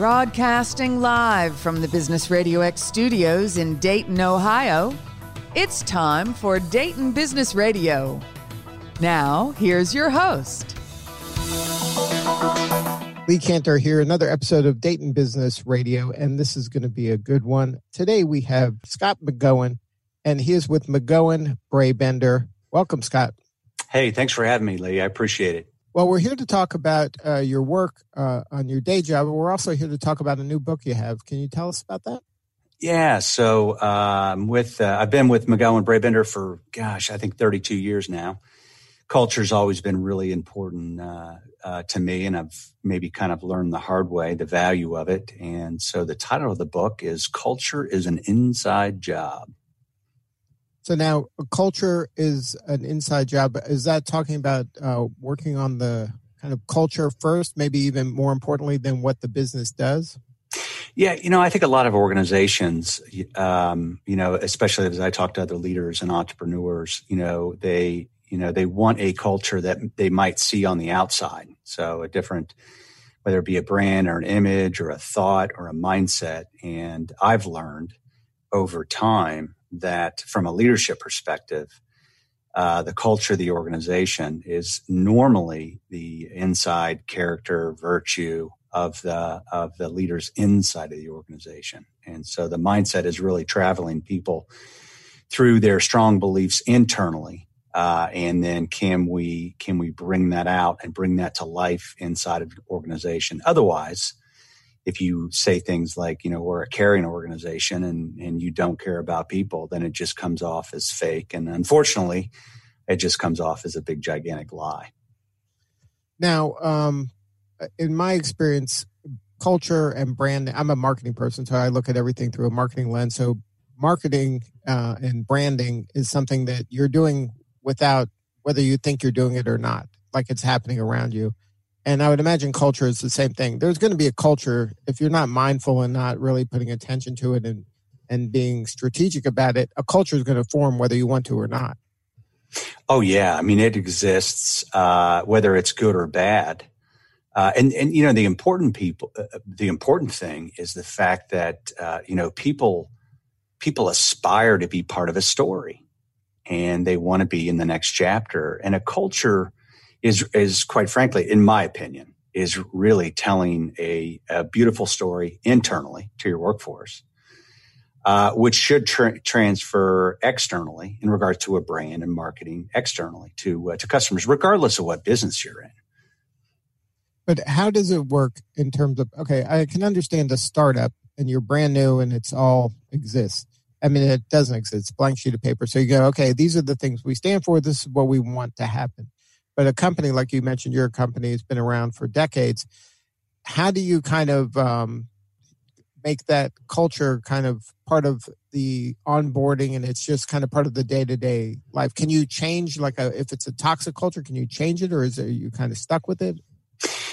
Broadcasting live from the Business Radio X studios in Dayton, Ohio, it's time for Dayton Business Radio. Now, here's your host. Lee Kantor here, another episode of Dayton Business Radio, and this is going to be a good one. Today we have Scott McGohan, and he is with McGohan Brabender. Welcome, Scott. Hey, thanks for having me, Lee. I appreciate it. Well, we're here to talk about uh, your work uh, on your day job, but we're also here to talk about a new book you have. Can you tell us about that? Yeah, so um, with uh, I've been with McGohan Brabender for gosh, I think 32 years now. Culture's always been really important uh, uh, to me, and I've maybe kind of learned the hard way the value of it. And so the title of the book is "Culture is an Inside Job." So now, culture is an inside job. Is that talking about uh, working on the kind of culture first, maybe even more importantly than what the business does? Yeah, you know, I think a lot of organizations, um, you know, especially as I talk to other leaders and entrepreneurs, you know, they, you know, they want a culture that they might see on the outside. So a different, whether it be a brand or an image or a thought or a mindset. And I've learned over time that from a leadership perspective, uh, the culture of the organization is normally the inside character virtue of the of the leaders inside of the organization. And so the mindset is really traveling people through their strong beliefs internally uh, and then can we can we bring that out and bring that to life inside of the organization? Otherwise if you say things like, you know, we're a caring organization and, and you don't care about people, then it just comes off as fake. And unfortunately, it just comes off as a big, gigantic lie. Now, um, in my experience, culture and brand, I'm a marketing person, so I look at everything through a marketing lens. So, marketing uh, and branding is something that you're doing without whether you think you're doing it or not, like it's happening around you. And I would imagine culture is the same thing. There's going to be a culture if you're not mindful and not really putting attention to it and and being strategic about it. A culture is going to form whether you want to or not. Oh yeah, I mean it exists uh, whether it's good or bad. Uh, and and you know the important people, uh, the important thing is the fact that uh, you know people people aspire to be part of a story, and they want to be in the next chapter. And a culture is is quite frankly, in my opinion, is really telling a, a beautiful story internally to your workforce, uh, which should tra- transfer externally in regards to a brand and marketing externally to uh, to customers, regardless of what business you're in. But how does it work in terms of okay? I can understand a startup and you're brand new and it's all exists. I mean, it doesn't exist. It's blank sheet of paper. So you go, okay, these are the things we stand for. This is what we want to happen. But a company like you mentioned, your company has been around for decades. How do you kind of um, make that culture kind of part of the onboarding and it's just kind of part of the day-to-day life can you change like a, if it's a toxic culture can you change it or is it, you kind of stuck with it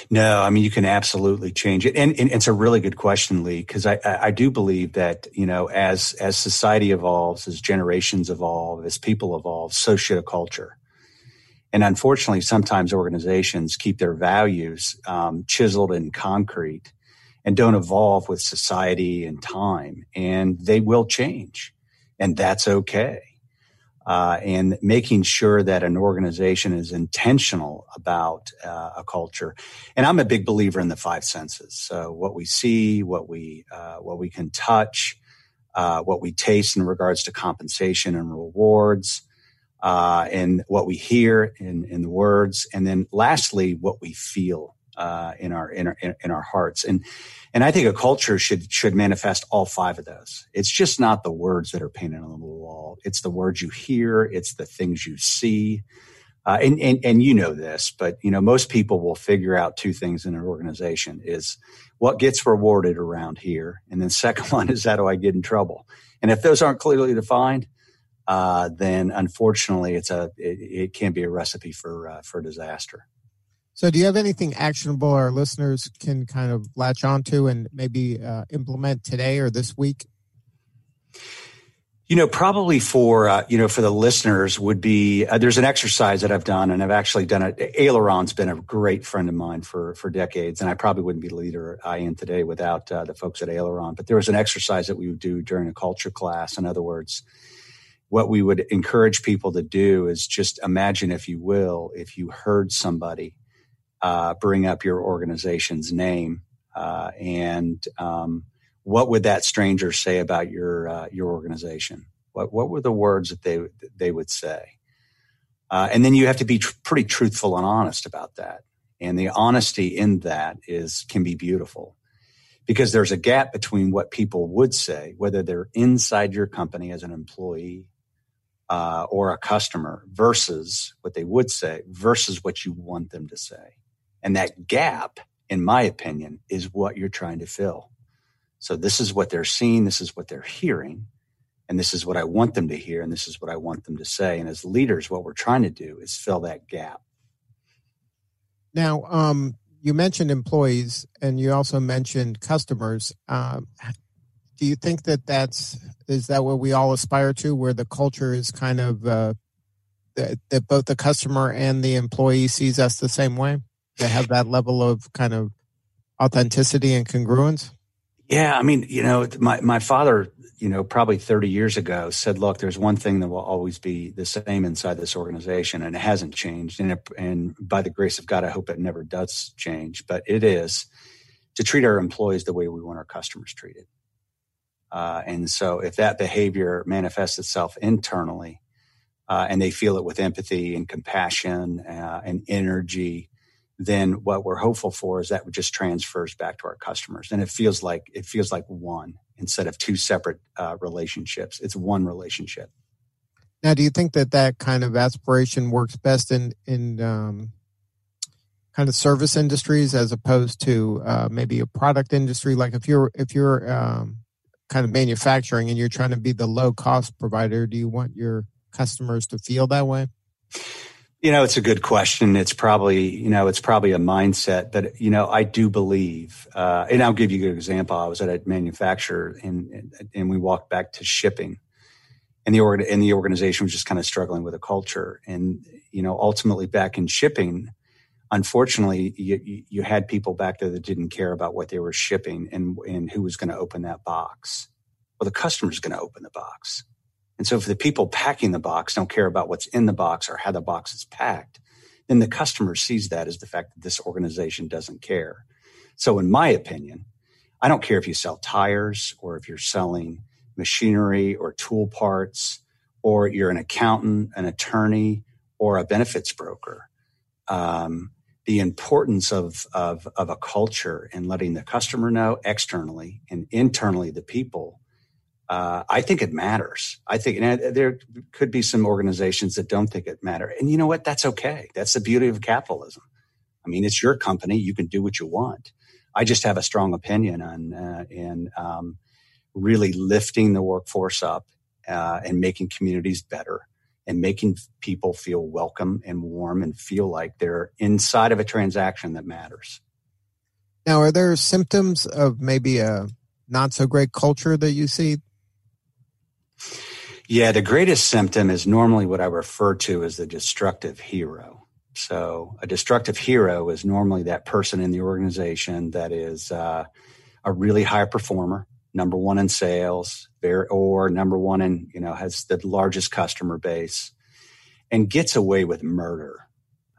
no, I mean you can absolutely change it, and, and it's a really good question, Lee, because I, I do believe that you know as as society evolves, as generations evolve, as people evolve, so should a culture. And unfortunately, sometimes organizations keep their values um, chiseled in concrete and don't evolve with society and time, and they will change, and that's okay. Uh, and making sure that an organization is intentional about uh, a culture. And I'm a big believer in the five senses. So what we see, what we uh, what we can touch, uh, what we taste in regards to compensation and rewards, uh, and what we hear in, in the words, and then lastly, what we feel uh, in our in our in our hearts. And and I think a culture should should manifest all five of those. It's just not the words that are painted on the wall. It's the words you hear. It's the things you see. Uh, and, and and you know this, but you know most people will figure out two things in an organization: is what gets rewarded around here, and then second one is how do I get in trouble? And if those aren't clearly defined, uh, then unfortunately it's a it, it can be a recipe for uh, for disaster. So, do you have anything actionable our listeners can kind of latch onto and maybe uh, implement today or this week? You know, probably for uh, you know for the listeners would be uh, there's an exercise that I've done, and I've actually done it. Aileron's been a great friend of mine for for decades, and I probably wouldn't be the leader I am today without uh, the folks at Aileron. But there was an exercise that we would do during a culture class. In other words, what we would encourage people to do is just imagine, if you will, if you heard somebody uh, bring up your organization's name uh, and um, what would that stranger say about your uh, your organization? What what were the words that they they would say? Uh, and then you have to be tr- pretty truthful and honest about that. And the honesty in that is can be beautiful because there's a gap between what people would say, whether they're inside your company as an employee uh, or a customer, versus what they would say, versus what you want them to say. And that gap, in my opinion, is what you're trying to fill. So this is what they're seeing, this is what they're hearing, and this is what I want them to hear, and this is what I want them to say. And as leaders, what we're trying to do is fill that gap. Now, um, you mentioned employees, and you also mentioned customers. Um, do you think that that's is that what we all aspire to, where the culture is kind of uh, that, that both the customer and the employee sees us the same way? They have that level of kind of authenticity and congruence. Yeah, I mean, you know, my my father, you know, probably 30 years ago said, "Look, there's one thing that will always be the same inside this organization, and it hasn't changed. And it, and by the grace of God, I hope it never does change. But it is to treat our employees the way we want our customers treated. Uh, and so, if that behavior manifests itself internally, uh, and they feel it with empathy and compassion uh, and energy, then what we're hopeful for is that just transfers back to our customers. And it feels like it feels like one instead of two separate uh, relationships. It's one relationship. Now do you think that that kind of aspiration works best in in um, kind of service industries as opposed to uh, maybe a product industry? Like if you're if you're um, kind of manufacturing and you're trying to be the low cost provider do you want your customers to feel that way you know, it's a good question. It's probably, you know, it's probably a mindset, but you know, I do believe, uh, and I'll give you an example. I was at a manufacturer and, and we walked back to shipping and the, org- and the organization was just kind of struggling with a culture. And, you know, ultimately back in shipping, unfortunately, you, you had people back there that didn't care about what they were shipping and, and who was going to open that box. Well, the customer's going to open the box. And so if the people packing the box don't care about what's in the box or how the box is packed, then the customer sees that as the fact that this organization doesn't care. So in my opinion, I don't care if you sell tires or if you're selling machinery or tool parts or you're an accountant, an attorney, or a benefits broker. Um, the importance of, of, of a culture and letting the customer know externally and internally the people uh, I think it matters. I think and there could be some organizations that don't think it matter, and you know what? That's okay. That's the beauty of capitalism. I mean, it's your company; you can do what you want. I just have a strong opinion on uh, in um, really lifting the workforce up uh, and making communities better and making people feel welcome and warm and feel like they're inside of a transaction that matters. Now, are there symptoms of maybe a not so great culture that you see yeah, the greatest symptom is normally what I refer to as the destructive hero. So, a destructive hero is normally that person in the organization that is uh, a really high performer, number one in sales, or number one in, you know, has the largest customer base and gets away with murder.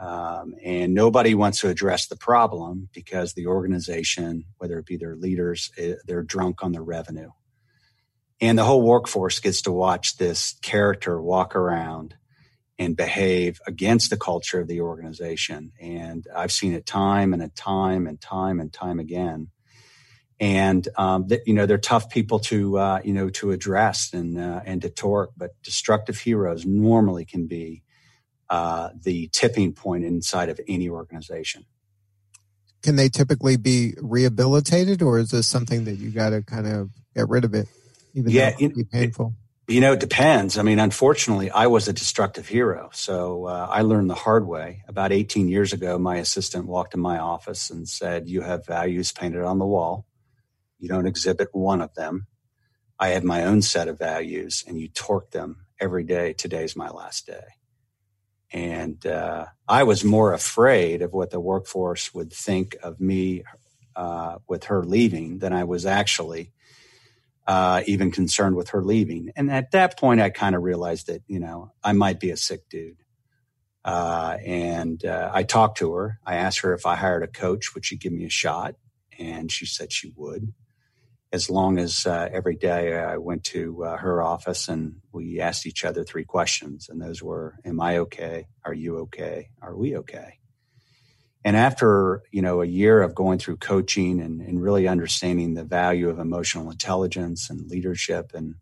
Um, and nobody wants to address the problem because the organization, whether it be their leaders, eh, they're drunk on the revenue. And the whole workforce gets to watch this character walk around and behave against the culture of the organization. And I've seen it time and a time and time and time again. And um, that you know they're tough people to uh, you know to address and uh, and to torque, but destructive heroes normally can be uh, the tipping point inside of any organization. Can they typically be rehabilitated, or is this something that you got to kind of get rid of it? even yeah, though it be painful? You know, it depends. I mean, unfortunately, I was a destructive hero. So uh, I learned the hard way. About 18 years ago, my assistant walked in my office and said, You have values painted on the wall. You don't exhibit one of them. I have my own set of values and you torque them every day. Today's my last day. And uh, I was more afraid of what the workforce would think of me uh, with her leaving than I was actually uh, even concerned with her leaving. And at that point, I kind of realized that, you know, I might be a sick dude. Uh, and uh, I talked to her. I asked her if I hired a coach, would she give me a shot? And she said she would as long as uh, every day I went to uh, her office and we asked each other three questions. And those were, Am I okay? Are you okay? Are we okay? And after, you know, a year of going through coaching and, and really understanding the value of emotional intelligence and leadership, and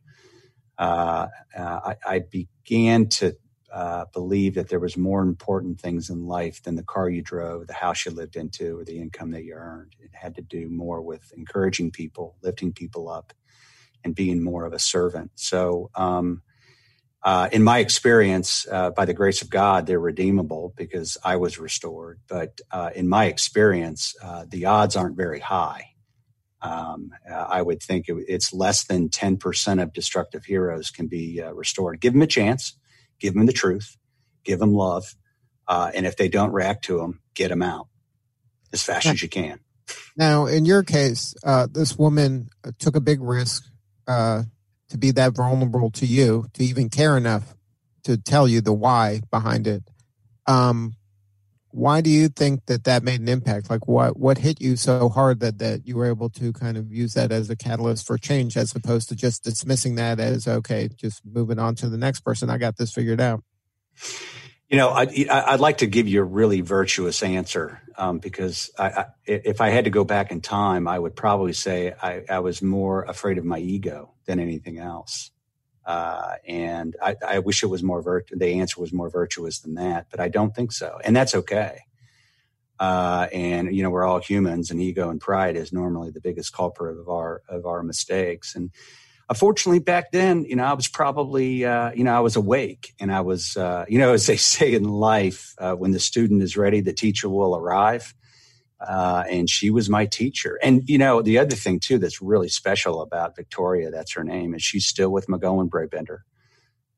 uh, uh I, I began to uh, believe that there was more important things in life than the car you drove, the house you lived into, or the income that you earned. It had to do more with encouraging people, lifting people up, and being more of a servant. So, um, uh, in my experience, uh, by the grace of God, they're redeemable because I was restored. But uh, in my experience, uh, the odds aren't very high. Um, I would think it, it's less than 10% of destructive heroes can be restored. Give them a chance give them the truth, give them love, uh, and if they don't react to them, get them out as fast as you can. Now, in your case, uh, this woman took a big risk uh, to be that vulnerable to you, to even care enough to tell you the why behind it. Um, why do you think that that made an impact? Like, what what hit you so hard that that you were able to kind of use that as a catalyst for change, as opposed to just dismissing that as okay, just moving on to the next person. I got this figured out. You know, I'd, I'd like to give you a really virtuous answer um, because I, I, if I had to go back in time, I would probably say I, I was more afraid of my ego than anything else. Uh, and I, I, wish it was more virt- the answer was more virtuous than that, but I don't think so, and that's okay. Uh, and you know we're all humans, and ego and pride is normally the biggest culprit of our of our mistakes. And unfortunately, back then, you know, I was probably uh, you know I was awake, and I was uh, you know as they say in life, uh, when the student is ready, the teacher will arrive uh, and she was my teacher. And you know, the other thing too that's really special about Victoria, that's her name, is she's still with McGohan Brabender.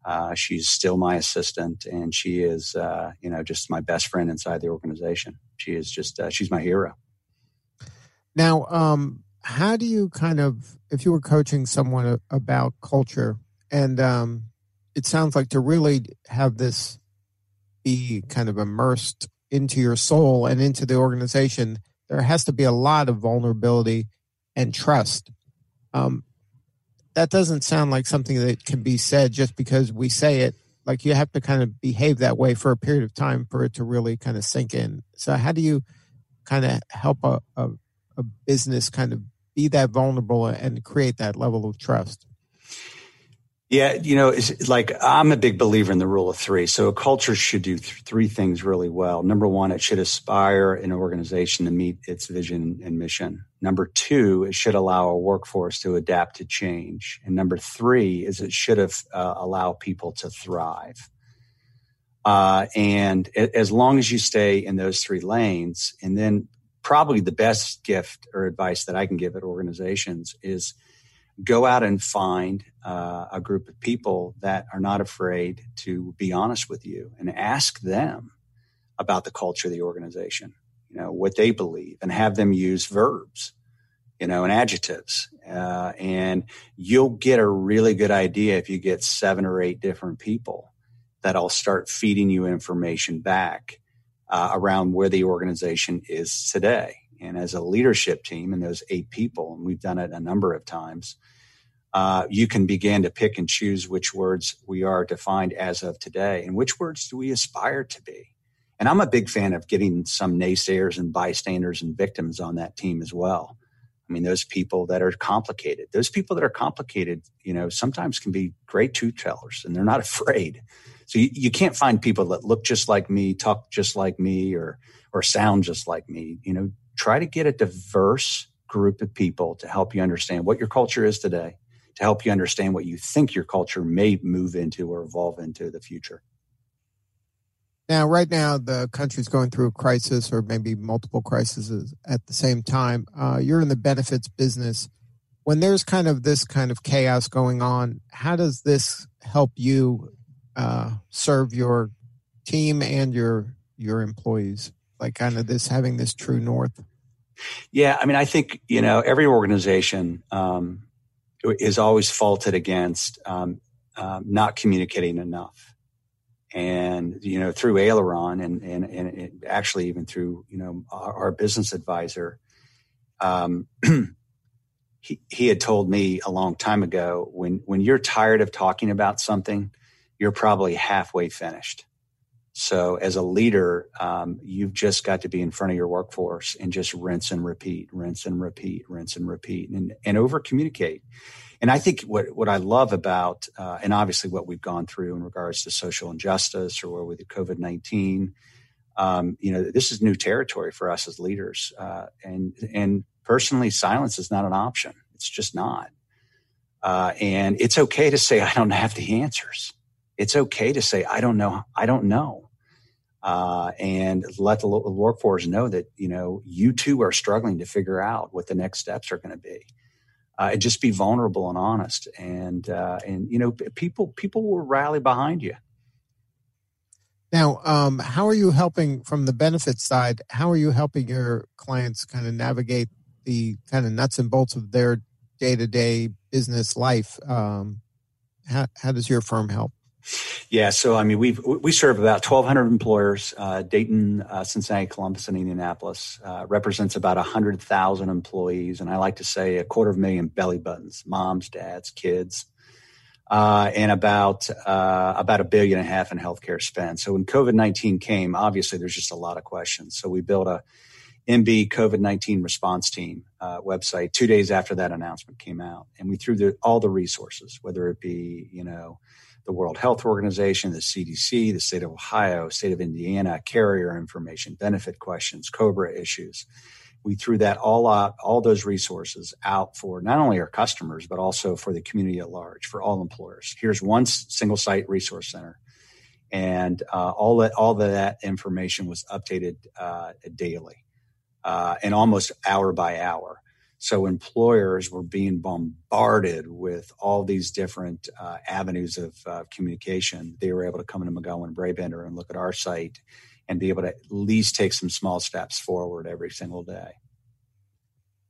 Uh, she's still my assistant, and she is, uh, you know, just my best friend inside the organization. She is just, uh, she's my hero. Now, um, how do you kind of, if you were coaching someone about culture, and um, it sounds like to really have this be kind of immersed into your soul and into the organization, there has to be a lot of vulnerability and trust. Um, that doesn't sound like something that can be said just because we say it. Like you have to kind of behave that way for a period of time for it to really kind of sink in. So, how do you kind of help a, a, a business kind of be that vulnerable and create that level of trust? Yeah, you know, it's like I'm a big believer in the rule of three. So a culture should do th- three things really well. Number one, it should aspire an organization to meet its vision and mission. Number two, it should allow a workforce to adapt to change. And number three is it should have, uh, allow people to thrive. Uh, and as long as you stay in those three lanes, and then probably the best gift or advice that I can give at organizations is go out and find uh, a group of people that are not afraid to be honest with you and ask them about the culture of the organization, you know, what they believe, and have them use verbs, you know, and adjectives. Uh, and you'll get a really good idea if you get seven or eight different people that'll start feeding you information back uh, around where the organization is today. And as a leadership team and those eight people, and we've done it a number of times, uh, you can begin to pick and choose which words we are defined as of today and which words do we aspire to be. And I'm a big fan of getting some naysayers and bystanders and victims on that team as well. I mean, those people that are complicated, those people that are complicated, you know, sometimes can be great truth tellers and they're not afraid. So you, you can't find people that look just like me, talk just like me, or, or sound just like me. You know, try to get a diverse group of people to help you understand what your culture is today to help you understand what you think your culture may move into or evolve into the future. Now, right now, the country's going through a crisis or maybe multiple crises at the same time. Uh, you're in the benefits business. when there's kind of this kind of chaos going on, how does this help you uh, serve your team and your your employees? Like kind of this having this true north. Yeah, I mean, I think you know every organization um, is always faulted against um, um, not communicating enough, and you know through Aileron and and, and actually even through you know our, our business advisor, um, he he had told me a long time ago when when you're tired of talking about something, you're probably halfway finished. So, as a leader, um, you've just got to be in front of your workforce and just rinse and repeat, rinse and repeat, rinse and repeat, and, and over communicate. And I think what, what I love about, uh, and obviously what we've gone through in regards to social injustice or with COVID 19, um, you know, this is new territory for us as leaders. Uh, and, and personally, silence is not an option. It's just not. Uh, and it's okay to say, I don't have the answers. It's okay to say, I don't know. I don't know uh, and let the workforce know that you know you too are struggling to figure out what the next steps are going to be. Uh, and just be vulnerable and honest, and uh, and you know people people will rally behind you. Now, um, how are you helping from the benefit side? How are you helping your clients kind of navigate the kind of nuts and bolts of their day to day business life? Um, how, how does your firm help? Yeah, so I mean, we we serve about 1,200 employers. Uh, Dayton, uh, Cincinnati, Columbus, and Indianapolis uh, represents about 100,000 employees, and I like to say a quarter of a million belly buttons, moms, dads, kids, uh, and about uh, about a billion and a half in healthcare spend. So when COVID 19 came, obviously there's just a lot of questions. So we built a MB COVID 19 response team uh, website two days after that announcement came out, and we threw the, all the resources, whether it be you know the World Health Organization, the CDC, the state of Ohio, state of Indiana, carrier information, benefit questions, COBRA issues. We threw that all out, all those resources out for not only our customers, but also for the community at large, for all employers. Here's one single site resource center. And uh, all that all of that information was updated uh, daily uh, and almost hour by hour. So employers were being bombarded with all these different uh, avenues of uh, communication. They were able to come into McGohan Brabender and look at our site and be able to at least take some small steps forward every single day.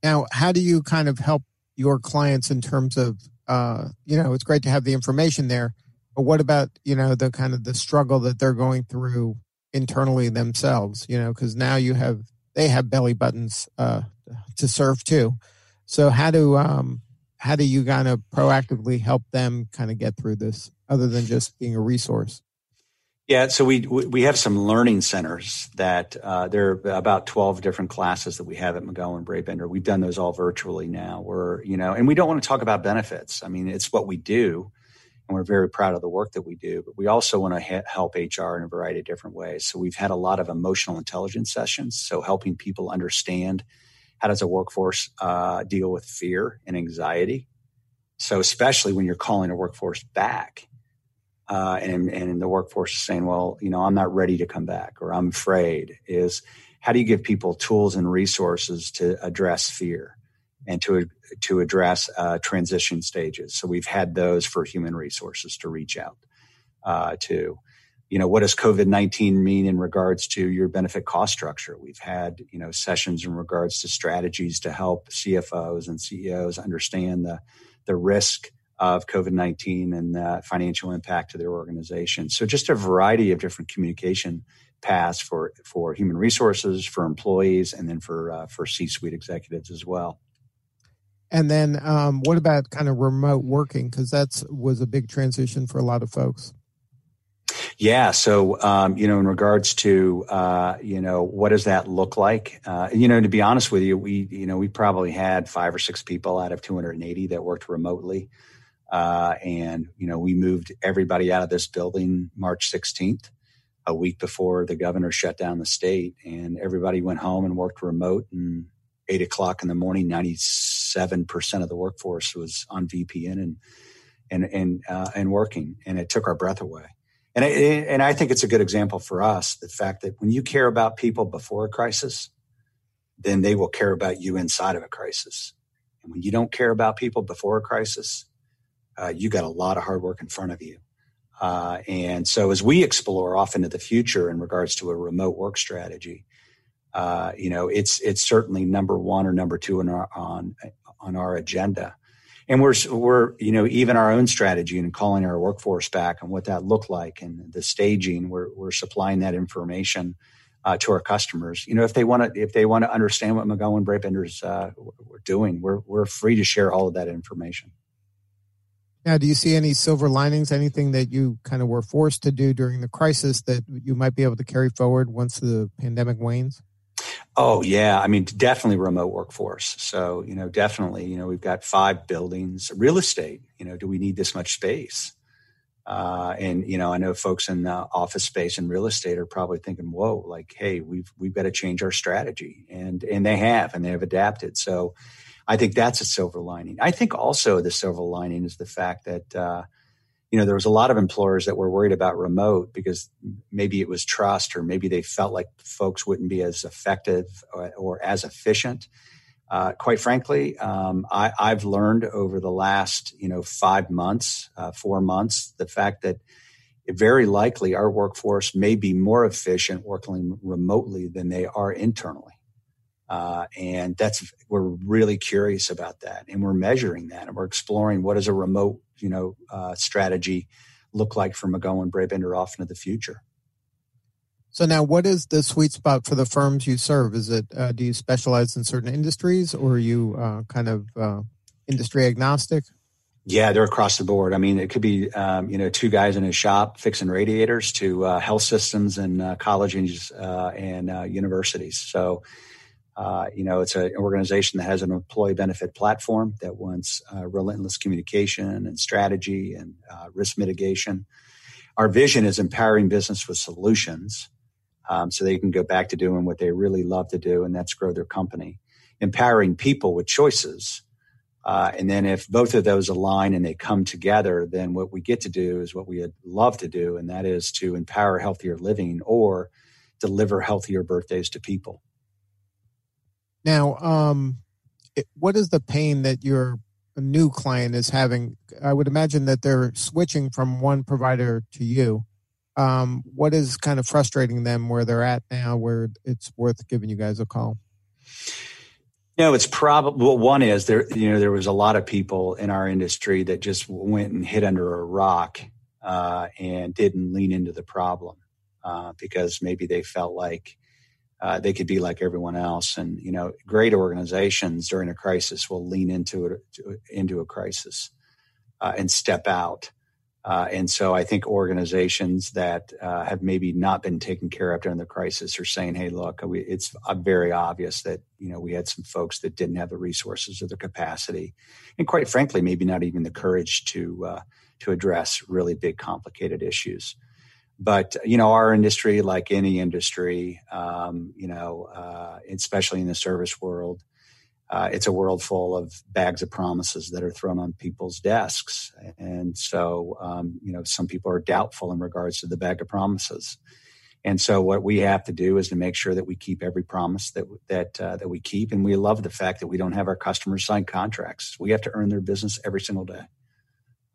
Now, how do you kind of help your clients in terms of, uh, you know, it's great to have the information there, but what about, you know, the kind of the struggle that they're going through internally themselves, you know, because now you have, they have belly buttons uh, to serve too. So how do um, how do you kind of proactively help them kind of get through this, other than just being a resource? Yeah, so we we have some learning centers that uh, there are about twelve different classes that we have at McGohan Brabender. We've done those all virtually now. We're you know, and we don't want to talk about benefits. I mean, it's what we do, and we're very proud of the work that we do. But we also want to ha- help HR in a variety of different ways. So we've had a lot of emotional intelligence sessions, so helping people understand how does a workforce uh, deal with fear and anxiety? So, especially when you're calling a workforce back, uh, and and the workforce is saying, "Well, you know, I'm not ready to come back," or "I'm afraid," is how do you give people tools and resources to address fear and to to address uh, transition stages? So we've had those for human resources to reach out uh, to you know, what does COVID-19 mean in regards to your benefit cost structure? We've had, you know, sessions in regards to strategies to help CFOs and CEOs understand the, the risk of COVID-19 and the financial impact to their organization. So just a variety of different communication paths for, for human resources, for employees, and then for, uh, for C-suite executives as well. And then um, what about kind of remote working? Because that's was a big transition for a lot of folks. Yeah. So, um, you know, in regards to, uh, you know, what does that look like? Uh, you know, to be honest with you, we, you know, we probably had five or six people out of 280 that worked remotely. Uh, and, you know, we moved everybody out of this building March 16th, a week before the governor shut down the state. And everybody went home and worked remote. And eight o'clock in the morning, 97% of the workforce was on VPN and, and, and, uh, and working. And it took our breath away. And, it, and I think it's a good example for us the fact that when you care about people before a crisis, then they will care about you inside of a crisis. And when you don't care about people before a crisis, uh, you got a lot of hard work in front of you. Uh, and so as we explore off into the future in regards to a remote work strategy, uh, you know, it's it's certainly number one or number two on our on on our agenda. And we're we're you know even our own strategy and calling our workforce back and what that looked like and the staging. We're we're supplying that information uh, to our customers. You know, if they want to if they want to understand what McGohan Brabender's uh, we're doing, we're we're free to share all of that information. Now, do you see any silver linings, anything that you kind of were forced to do during the crisis that you might be able to carry forward once the pandemic wanes? Oh yeah, I mean definitely remote workforce. So you know definitely you know we've got five buildings, real estate. You know, do we need this much space? Uh, and you know, I know folks in uh, office space and real estate are probably thinking, "Whoa, like, hey, we've we've got to change our strategy," and and they have, and they have adapted. So, I think that's a silver lining. I think also the silver lining is the fact that uh, you know there was a lot of employers that were worried about remote because maybe it was trust or maybe they felt like folks wouldn't be as effective or, or as efficient. Uh, quite frankly, um, I, have learned over the last you know five months, uh, four months, the fact that very likely our workforce may be more efficient working remotely than they are internally. Uh, and that's we're really curious about that, and we're measuring that, and we're exploring what does a remote, you know, uh, strategy look like for McGohan Brabender off into the future. So now, what is the sweet spot for the firms you serve? Is it uh, do you specialize in certain industries, or are you uh, kind of uh, industry agnostic? Yeah, they're across the board. I mean, it could be um, you know two guys in a shop fixing radiators to uh, health systems and colleges and universities. So uh, you know, it's an organization that has an employee benefit platform that wants uh, relentless communication and strategy and uh, risk mitigation. Our vision is empowering business with solutions um, so they can go back to doing what they really love to do, and that's grow their company. Empowering people with choices. Uh, and then if both of those align and they come together, then what we get to do is what we love to do, and that is to empower healthier living or deliver healthier birthdays to people. Now, um, what is the pain that your new client is having? I would imagine that they're switching from one provider to you. Um, what is kind of frustrating them where they're at now, where it's worth giving you guys a call? No, it's probably well. One is there. You know, there was a lot of people in our industry that just went and hid under a rock uh, and didn't lean into the problem uh, because maybe they felt like uh, they could be like everyone else. And you know, great organizations during a crisis will lean into it into a crisis uh, and step out. Uh, and so I think organizations that uh, have maybe not been taken care of during the crisis are saying, "Hey, look, we, it's uh, very obvious that you know we had some folks that didn't have the resources or the capacity, and quite frankly, maybe not even the courage to to address really big, complicated issues." But you know our industry like any industry um, you know uh, especially in the service world uh, it's a world full of bags of promises that are thrown on people's desks. And so um, you know some people are doubtful in regards to the bag of promises. And so what we have to do is to make sure that we keep every promise that that uh, that we keep. And we love the fact that we don't have our customers sign contracts. We have to earn their business every single day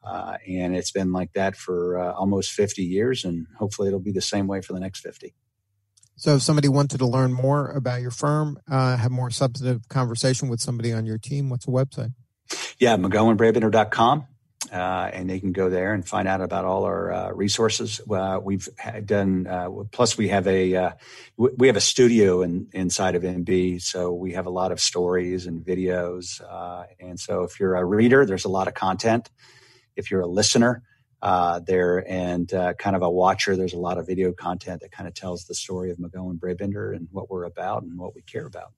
uh, and it's been like that for uh, almost 50 years, and hopefully it'll be the same way for the next 50. So, if somebody wanted to learn more about your firm, uh, have more substantive conversation with somebody on your team, what's the website? Yeah, McGohanBrabender.com. Uh, and they can go there and find out about all our uh, resources. Uh, we've done, uh, plus we have a uh, we have a studio in, inside of MB, so we have a lot of stories and videos. Uh, and so, if you're a reader, there's a lot of content if you're a listener uh, there and uh, kind of a watcher, there's a lot of video content that kind of tells the story of McGohan Brabender and what we're about and what we care about.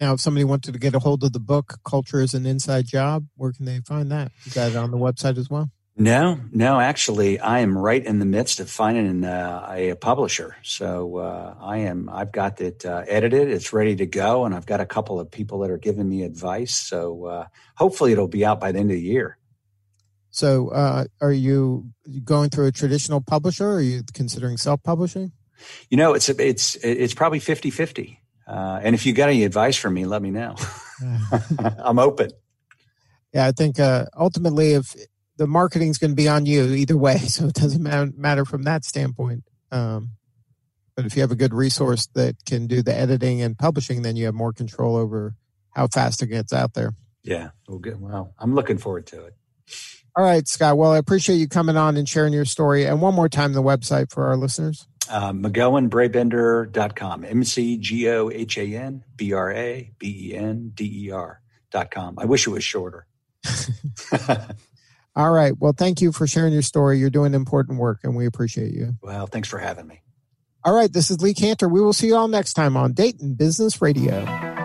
Now, if somebody wanted to get a hold of the book, Culture is an Inside Job, where can they find that? Is that on the website as well? No, no, actually, I am right in the midst of finding uh, a publisher. So uh, I am. I've got it uh, edited. It's ready to go, and I've got a couple of people that are giving me advice. So uh, hopefully, it'll be out by the end of the year. So, uh, are you going through a traditional publisher? Or are you considering self-publishing? You know, it's it's it's probably 50-50. Uh, and if you got any advice from me, let me know. I'm open. Yeah, I think uh, ultimately, if the marketing is going to be on you either way, so it doesn't matter from that standpoint. Um, but if you have a good resource that can do the editing and publishing, then you have more control over how fast it gets out there. Yeah, well, good. Well, I'm looking forward to it. All right, Scott. Well, I appreciate you coming on and sharing your story. And one more time, the website for our listeners. Uh, McGohanBrabender.com. M C G O H A N B R A B E N D E R.com. I wish it was shorter. All right. Well, thank you for sharing your story. You're doing important work, and we appreciate you. Well, thanks for having me. All right. This is Lee Kantor. We will see you all next time on Dayton Business Radio.